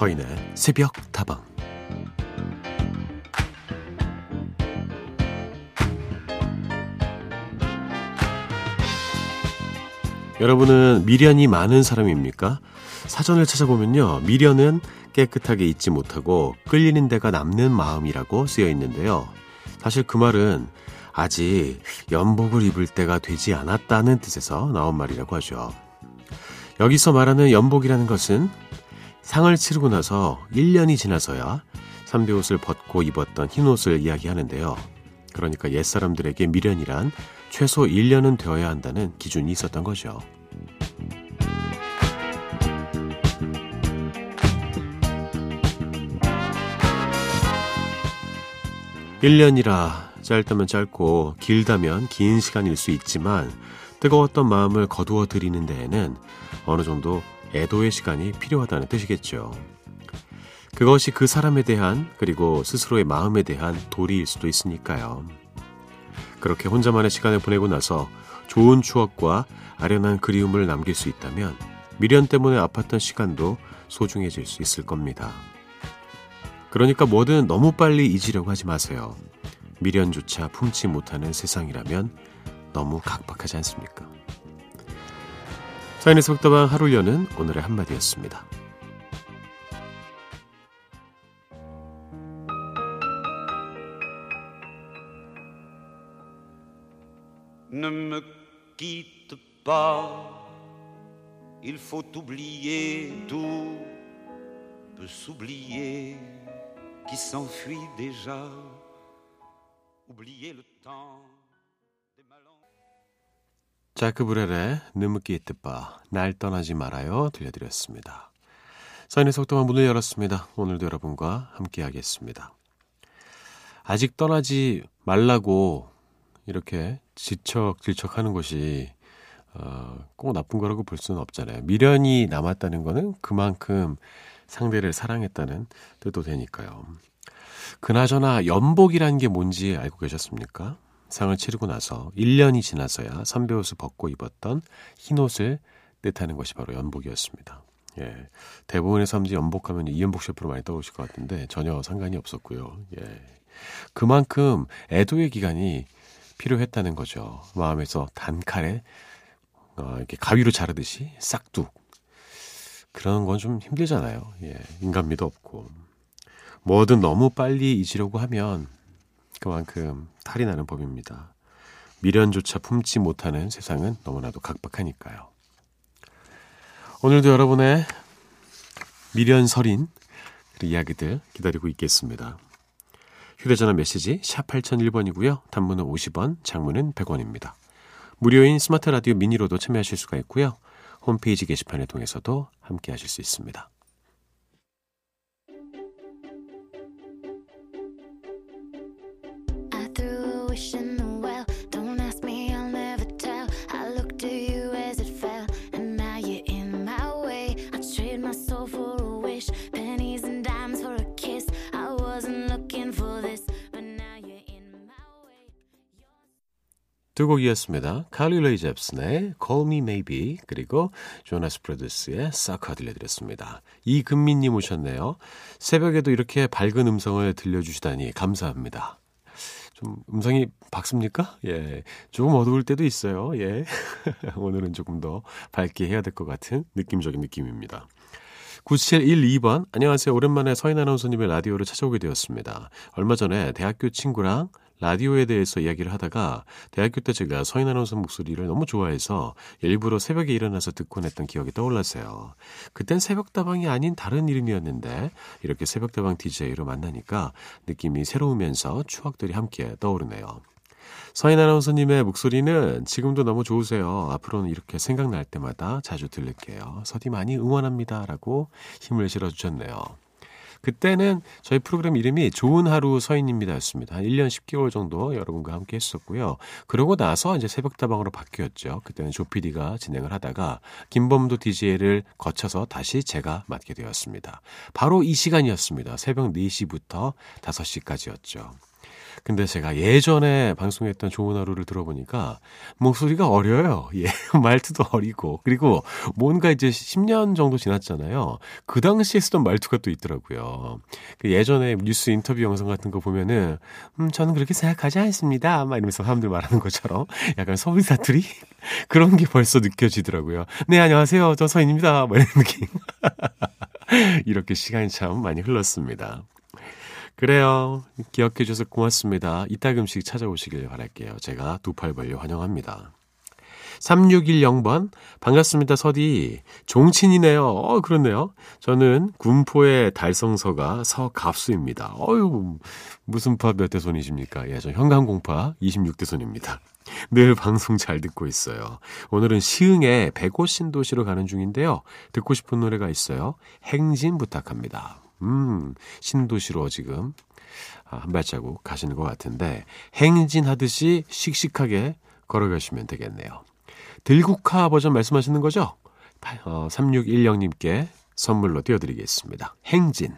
서인의 새벽 다방 여러분은 미련이 많은 사람입니까? 사전을 찾아보면요. 미련은 깨끗하게 잊지 못하고 끌리는 데가 남는 마음이라고 쓰여 있는데요. 사실 그 말은 아직 연복을 입을 때가 되지 않았다는 뜻에서 나온 말이라고 하죠. 여기서 말하는 연복이라는 것은 상을 치르고 나서 1년이 지나서야 3대 옷을 벗고 입었던 흰 옷을 이야기하는데요. 그러니까 옛사람들에게 미련이란 최소 1년은 되어야 한다는 기준이 있었던 거죠. 1년이라 짧다면 짧고 길다면 긴 시간일 수 있지만 뜨거웠던 마음을 거두어 드리는 데에는 어느 정도 애도의 시간이 필요하다는 뜻이겠죠. 그것이 그 사람에 대한 그리고 스스로의 마음에 대한 도리일 수도 있으니까요. 그렇게 혼자만의 시간을 보내고 나서 좋은 추억과 아련한 그리움을 남길 수 있다면 미련 때문에 아팠던 시간도 소중해질 수 있을 겁니다. 그러니까 뭐든 너무 빨리 잊으려고 하지 마세요. 미련조차 품지 못하는 세상이라면 너무 각박하지 않습니까? 사인의 속다방 하루 여는 오늘의 한마디였습니다. Ne me quitte pas, il faut oublier tout, peut s'oublier qui s'enfuit déjà, oublier le temps. 자크 브렐의 느무끼 뜻바 날 떠나지 말아요 들려드렸습니다. 사인의 속도만 문을 열었습니다. 오늘도 여러분과 함께 하겠습니다. 아직 떠나지 말라고 이렇게 지척 질척하는 것이 어, 꼭 나쁜 거라고 볼 수는 없잖아요. 미련이 남았다는 거는 그만큼 상대를 사랑했다는 뜻도 되니까요. 그나저나 연복이라는 게 뭔지 알고 계셨습니까? 상을 치르고 나서 1년이 지나서야 선배 옷을 벗고 입었던 흰 옷을 뜻하는 것이 바로 연복이었습니다. 예. 대부분의 사람들이 연복하면 이연복 셰프로 많이 떠오르실 것 같은데 전혀 상관이 없었고요. 예. 그만큼 애도의 기간이 필요했다는 거죠. 마음에서 단칼에 어, 이렇게 가위로 자르듯이 싹둑 그런 건 좀 힘들잖아요. 예, 인간미도 없고. 뭐든 너무 빨리 잊으려고 하면 그만큼 탈이 나는 법입니다. 미련조차 품지 못하는 세상은 너무나도 각박하니까요. 오늘도 여러분의 미련 서린 이야기들 기다리고 있겠습니다. 휴대전화 메시지 샵 8001번이고요. 단문은 50원, 장문은 100원입니다. 무료인 스마트 라디오 미니로도 참여하실 수가 있고요. 홈페이지 게시판을 통해서도 함께 하실 수 있습니다. 두 곡이었습니다. 칼리 레이 잽슨의 Call Me Maybe 그리고 조나스 프로듀스의 Sucker 들려드렸습니다. 이금민님 오셨네요. 새벽에도 이렇게 밝은 음성을 들려주시다니 감사합니다. 좀 음성이 밝습니까? 예. 조금 어두울 때도 있어요. 예. 오늘은 조금 더 밝게 해야 될 것 같은 느낌적인 느낌입니다. 9712번, 안녕하세요. 오랜만에 서인 아나운서님의 라디오를 찾아오게 되었습니다. 얼마 전에 대학교 친구랑 라디오에 대해서 이야기를 하다가 대학교 때 제가 서인 아나운서 목소리를 너무 좋아해서 일부러 새벽에 일어나서 듣곤 했던 기억이 떠올랐어요. 그땐 새벽다방이 아닌 다른 이름이었는데 이렇게 새벽다방 DJ로 만나니까 느낌이 새로우면서 추억들이 함께 떠오르네요. 서인 아나운서님의 목소리는 지금도 너무 좋으세요. 앞으로는 이렇게 생각날 때마다 자주 들릴게요. 서디 많이 응원합니다. 라고 힘을 실어주셨네요. 그때는 저희 프로그램 이름이 좋은 하루 서인입니다 였습니다. 한 1년 10개월 정도 여러분과 함께 했었고요. 그러고 나서 이제 새벽다방으로 바뀌었죠. 그때는 조피디가 진행을 하다가 김범도 DJ를 거쳐서 다시 제가 맡게 되었습니다. 바로 이 시간이었습니다. 새벽 4시부터 5시까지였죠. 근데 제가 예전에 방송했던 좋은 하루를 들어보니까 목소리가 어려요. 예. 말투도 어리고. 그리고 뭔가 이제 10년 정도 지났잖아요. 그 당시에 쓰던 말투가 또 있더라고요. 그 예전에 뉴스 인터뷰 영상 같은 거 보면은, 음, 저는 그렇게 생각하지 않습니다. 막 이러면서 사람들 말하는 것처럼 약간 서울 사투리? 그런 게 벌써 느껴지더라고요. 네, 안녕하세요. 저 서인입니다. 뭐 이런 느낌. 이렇게 시간이 참 많이 흘렀습니다. 그래요. 기억해 주셔서 고맙습니다. 이따금씩 찾아오시길 바랄게요. 제가 두 팔 벌려 환영합니다. 3610번, 반갑습니다, 서디. 종친이네요. 어, 그렇네요. 저는 군포의 달성서가 서갑수입니다. 어유 무슨 파 몇 대 손이십니까? 예, 저 현강공파 26대 손입니다. 늘 방송 잘 듣고 있어요. 오늘은 시흥의 백오 신도시로 가는 중인데요. 듣고 싶은 노래가 있어요. 행진 부탁합니다. 음, 신도시로 지금 아, 한 발자국 가시는 것 같은데 행진하듯이 씩씩하게 걸어가시면 되겠네요. 들국화 버전 말씀하시는 거죠? 어, 3610님께 선물로 띄워드리겠습니다. 행진.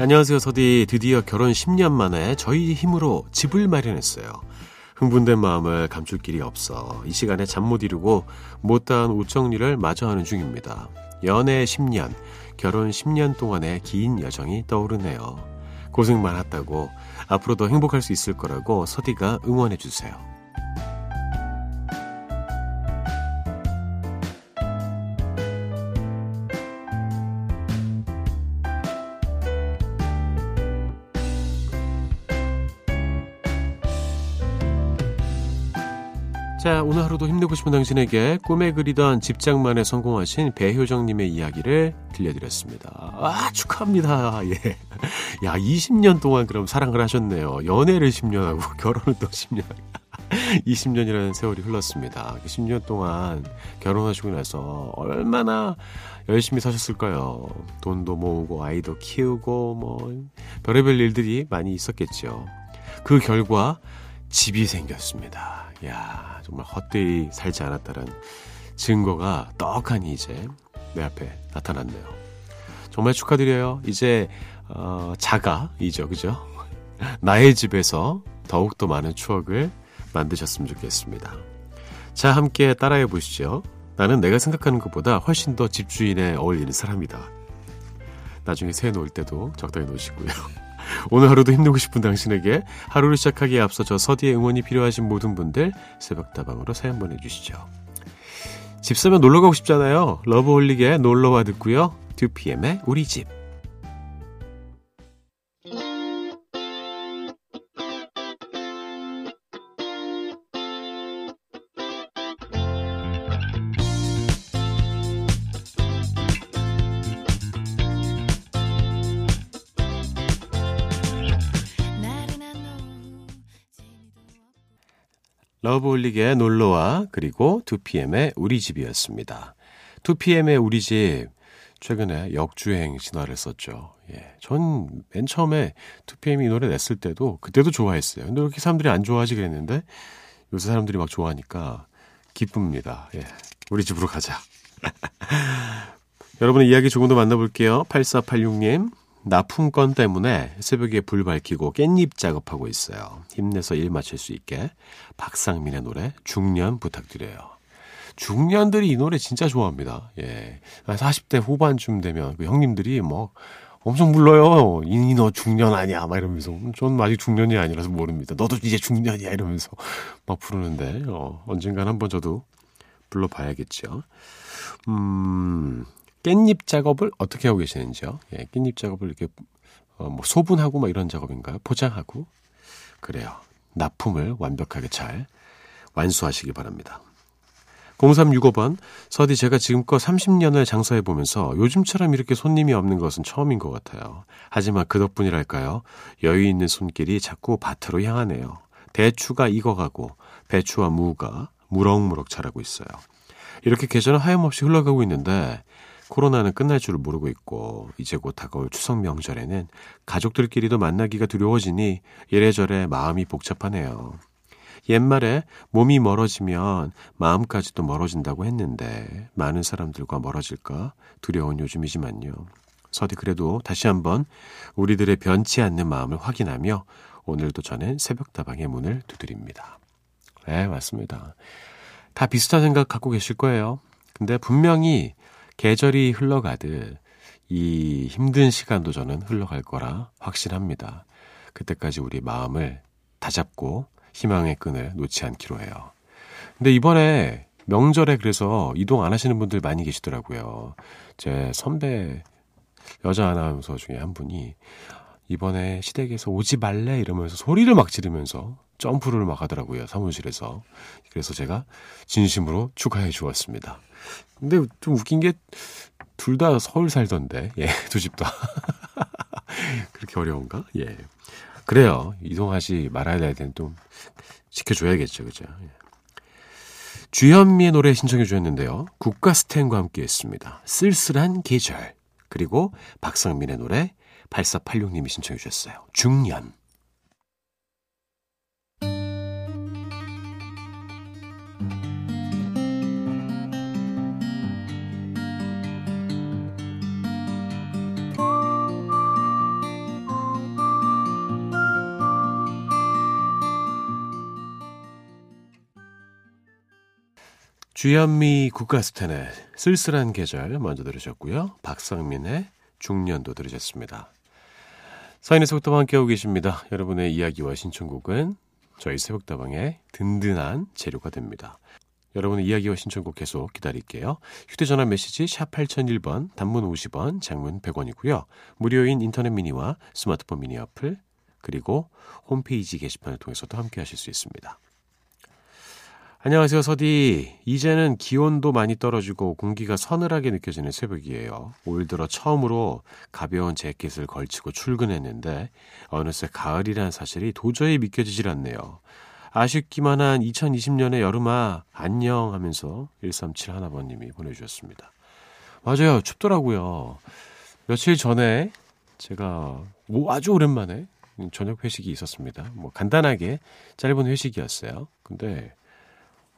안녕하세요, 서디. 드디어 결혼 10년 만에 저희 힘으로 집을 마련했어요. 흥분된 마음을 감출 길이 없어 이 시간에 잠 못 이루고 못다한 옷 정리를 마저 하는 중입니다. 연애 10년, 결혼 10년 동안의 긴 여정이 떠오르네요. 고생 많았다고 앞으로도 행복할 수 있을 거라고 서디가 응원해 주세요. 하루도 힘내고 싶은 당신에게 꿈에 그리던 집장만에 성공하신 배효정님의 이야기를 들려드렸습니다. 아, 축하합니다. 예. 야, 20년 동안 그럼 사랑을 하셨네요. 연애를 10년 하고 결혼을 또 10년. 20년이라는 세월이 흘렀습니다. 10년 동안 결혼하시고 나서 얼마나 열심히 사셨을까요? 돈도 모으고 아이도 키우고 뭐 별의별 일들이 많이 있었겠죠. 그 결과 집이 생겼습니다. 야 정말 헛되이 살지 않았다는 증거가 떡하니 이제 내 앞에 나타났네요. 정말 축하드려요. 이제 어, 자가이죠, 그죠? 나의 집에서 더욱더 많은 추억을 만드셨으면 좋겠습니다. 자, 함께 따라해 보시죠. 나는 내가 생각하는 것보다 훨씬 더 집주인에 어울리는 사람이다. 나중에 새 놓을 때도 적당히 놓으시고요. 오늘 하루도 힘내고 싶은 당신에게 하루를 시작하기에 앞서 저 서디의 응원이 필요하신 모든 분들 새벽다방으로 사연 보내주시죠. 집 사면 놀러 가고 싶잖아요. 러브홀릭의 놀러와 듣고요. 2PM의 우리 집. 러브홀릭의 놀러와 그리고 2PM의 우리 집이었습니다. 2PM의 우리 집 최근에 역주행 신화를 썼죠. 예. 전 맨 처음에 2PM이 이 노래 냈을 때도 그때도 좋아했어요. 근데 그렇게 사람들이 안 좋아하지 그랬는데 요새 사람들이 막 좋아하니까 기쁩니다. 예. 우리 집으로 가자. 여러분의 이야기 조금 더 만나볼게요. 8486님. 납품건 때문에 새벽에 불 밝히고 깻잎 작업하고 있어요. 힘내서 일 마칠 수 있게 박상민의 노래 중년 부탁드려요. 중년들이 이 노래 진짜 좋아합니다. 예. 40대 후반쯤 되면 그 형님들이 뭐 엄청 불러요. 이니 너 중년 아니야? 막 이러면서. 전 아직 중년이 아니라서 모릅니다. 너도 이제 중년이야? 이러면서 막 부르는데, 어, 언젠간 한번 저도 불러봐야겠죠. 음, 깻잎 작업을 어떻게 하고 계시는지요? 예, 깻잎 작업을 이렇게 어, 뭐 소분하고 막 이런 작업인가요? 포장하고 그래요. 납품을 완벽하게 잘 완수하시기 바랍니다. 0365번, 서디 제가 지금껏 30년을 장사해 보면서 요즘처럼 이렇게 손님이 없는 것은 처음인 것 같아요. 하지만 그 덕분이랄까요? 여유 있는 손길이 자꾸 밭으로 향하네요. 대추가 익어가고 배추와 무가 무럭무럭 자라고 있어요. 이렇게 계절은 하염없이 흘러가고 있는데 코로나는 끝날 줄을 모르고 있고 이제 곧 다가올 추석 명절에는 가족들끼리도 만나기가 두려워지니 이래저래 마음이 복잡하네요. 옛말에 몸이 멀어지면 마음까지도 멀어진다고 했는데 많은 사람들과 멀어질까 두려운 요즘이지만요. 서디 그래도 다시 한번 우리들의 변치 않는 마음을 확인하며 오늘도 저는 새벽다방의 문을 두드립니다. 네, 맞습니다. 다 비슷한 생각 갖고 계실 거예요. 근데 분명히 계절이 흘러가듯 이 힘든 시간도 저는 흘러갈 거라 확신합니다. 그때까지 우리 마음을 다잡고 희망의 끈을 놓지 않기로 해요. 근데 이번에 명절에 그래서 이동 안 하시는 분들 많이 계시더라고요. 제 선배 여자 아나운서 중에 한 분이 이번에 시댁에서 오지 말래 이러면서 소리를 막 지르면서 점프를 막 하더라고요. 사무실에서. 그래서 제가 진심으로 축하해 주었습니다. 근데 좀 웃긴 게 둘 다 서울 살던데. 예, 두 집 다. 그렇게 어려운가? 예. 그래요. 이동하지 말아야 될 때는 좀 지켜줘야겠죠. 그죠? 예. 주현미의 노래 신청해 주셨는데요. 국가스텐과 함께 했습니다. 쓸쓸한 계절. 그리고 박상민의 노래 8486님이 신청해 주셨어요. 중년. 주현미 국가스텐의 쓸쓸한 계절 먼저 들으셨고요. 박상민의 중년도 들으셨습니다. 사인의 새벽다방 함께하고 계십니다. 여러분의 이야기와 신청곡은 저희 새벽다방의 든든한 재료가 됩니다. 여러분의 이야기와 신청곡 계속 기다릴게요. 휴대전화 메시지 샵 8001번, 단문 50원, 장문 100원이고요. 무료인 인터넷 미니와 스마트폰 미니 어플, 그리고 홈페이지 게시판을 통해서도 함께 하실 수 있습니다. 안녕하세요, 서디. 이제는 기온도 많이 떨어지고 공기가 서늘하게 느껴지는 새벽이에요. 올 들어 처음으로 가벼운 재킷을 걸치고 출근했는데 어느새 가을이란 사실이 도저히 믿겨지질 않네요. 아쉽기만 한 2020년의 여름아 안녕 하면서 137 하나번님이 보내주셨습니다. 맞아요. 춥더라고요. 며칠 전에 제가 아주 오랜만에 저녁 회식이 있었습니다. 뭐 간단하게 짧은 회식이었어요. 근데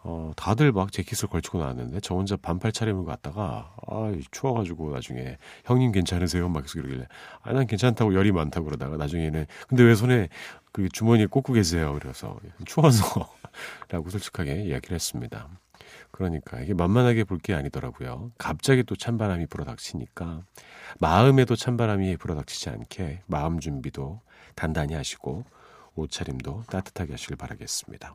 어, 다들 막 재킷을 걸치고 나왔는데 저 혼자 반팔 차림을 갔다가 아, 추워가지고 나중에 형님 괜찮으세요? 막 계속 이러길래 아, 난 괜찮다고 열이 많다고 그러다가 나중에는 근데 왜 손에 그 주머니에 꽂고 계세요? 그래서 추워서 라고 솔직하게 이야기를 했습니다. 그러니까 이게 만만하게 볼 게 아니더라고요. 갑자기 또 찬바람이 불어닥치니까 마음에도 찬바람이 불어닥치지 않게 마음 준비도 단단히 하시고 옷차림도 따뜻하게 하시길 바라겠습니다.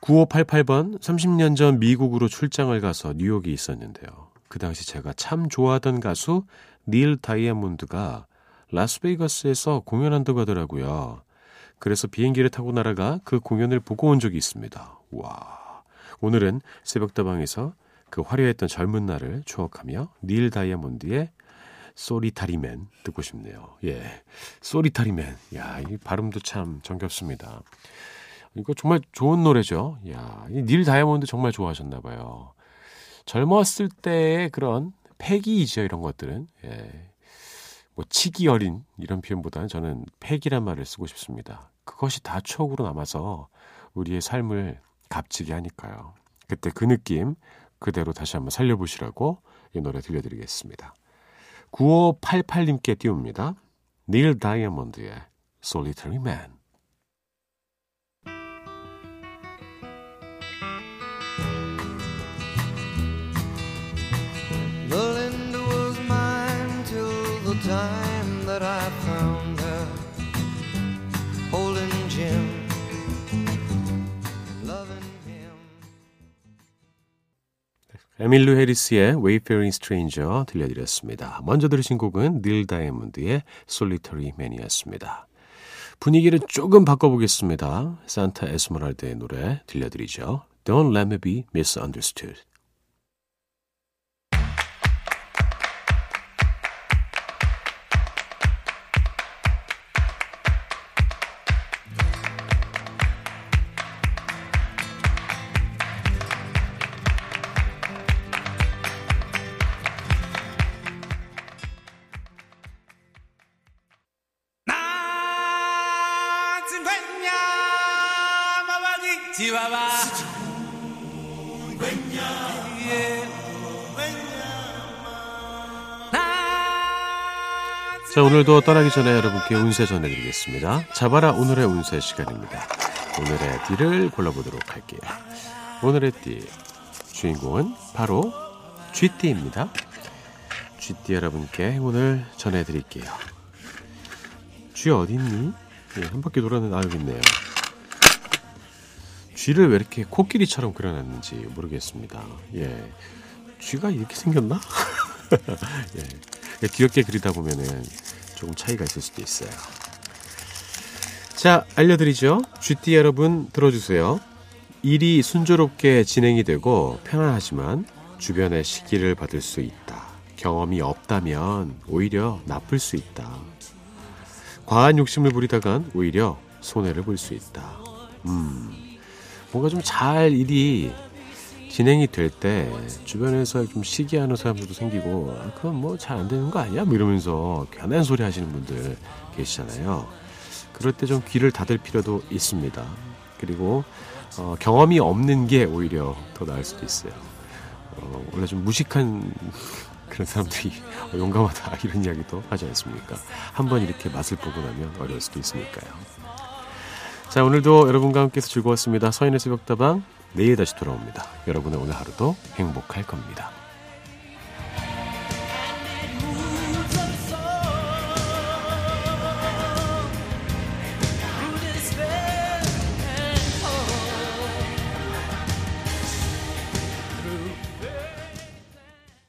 9588번 30년 전 미국으로 출장을 가서 뉴욕에 있었는데요. 그 당시 제가 참 좋아하던 가수 닐 다이아몬드가 라스베이거스에서 공연한다고 하더라고요. 그래서 비행기를 타고 날아가 그 공연을 보고 온 적이 있습니다. 와. 오늘은 새벽다방에서 그 화려했던 젊은 날을 추억하며 닐 다이아몬드의 소리타리맨 듣고 싶네요. 예. 소리타리맨. 야, 이 발음도 참 정겹습니다. 이거 정말 좋은 노래죠. 야, 닐 다이아몬드 정말 좋아하셨나 봐요. 젊었을 때의 그런 패기이죠, 이런 것들은. 예. 뭐 치기 어린 이런 표현보다는 저는 패기란 말을 쓰고 싶습니다. 그것이 다 추억으로 남아서 우리의 삶을 값지게 하니까요. 그때 그 느낌 그대로 다시 한번 살려보시라고 이 노래 들려드리겠습니다. 9588님께 띄웁니다. 닐 다이아몬드의 Solitary Man. Time that I found her holding Jim. 에밀루 해리스의 Wayfaring Stranger 들려드렸습니다. 먼저 들으신 곡은 닐 다이아몬드의 Solitary Man이었습니다. 분위기를 조금 바꿔보겠습니다. 산타 에스머랄드의 노래 들려드리죠. Don't let me be misunderstood. 자, 오늘도 떠나기 전에 여러분께 운세 전해드리겠습니다. 자바라 오늘의 운세 시간입니다. 오늘의 띠를 골라보도록 할게요. 오늘의 띠 주인공은 바로 쥐띠입니다. 쥐띠 여러분께 오늘 전해드릴게요. 쥐 어딨니? 예, 한 바퀴 돌았는데 아 여기 있네요. 쥐를 왜 이렇게 코끼리처럼 그려놨는지 모르겠습니다. 예, 쥐가 이렇게 생겼나? 예, 귀엽게 그리다 보면은 조금 차이가 있을 수도 있어요. 자, 알려드리죠. 쥐띠 여러분 들어주세요. 일이 순조롭게 진행이 되고 편안하지만 주변의 시기를 받을 수 있다. 경험이 없다면 오히려 나쁠 수 있다. 과한 욕심을 부리다간 오히려 손해를 볼 수 있다. 음, 뭔가 좀 잘 일이 진행이 될 때 주변에서 좀 시기하는 사람들도 생기고 아, 그건 뭐 잘 안 되는 거 아니야? 뭐 이러면서 괜한 소리 하시는 분들 계시잖아요. 그럴 때 좀 귀를 닫을 필요도 있습니다. 그리고 어, 경험이 없는 게 오히려 더 나을 수도 있어요. 어, 원래 좀 무식한 그런 사람들이 용감하다 이런 이야기도 하지 않습니까? 한번 이렇게 맛을 보고 나면 어려울 수도 있으니까요. 자 오늘도 여러분과 함께해서 즐거웠습니다. 서인의 새벽다방 내일 다시 돌아옵니다. 여러분의 오늘 하루도 행복할 겁니다.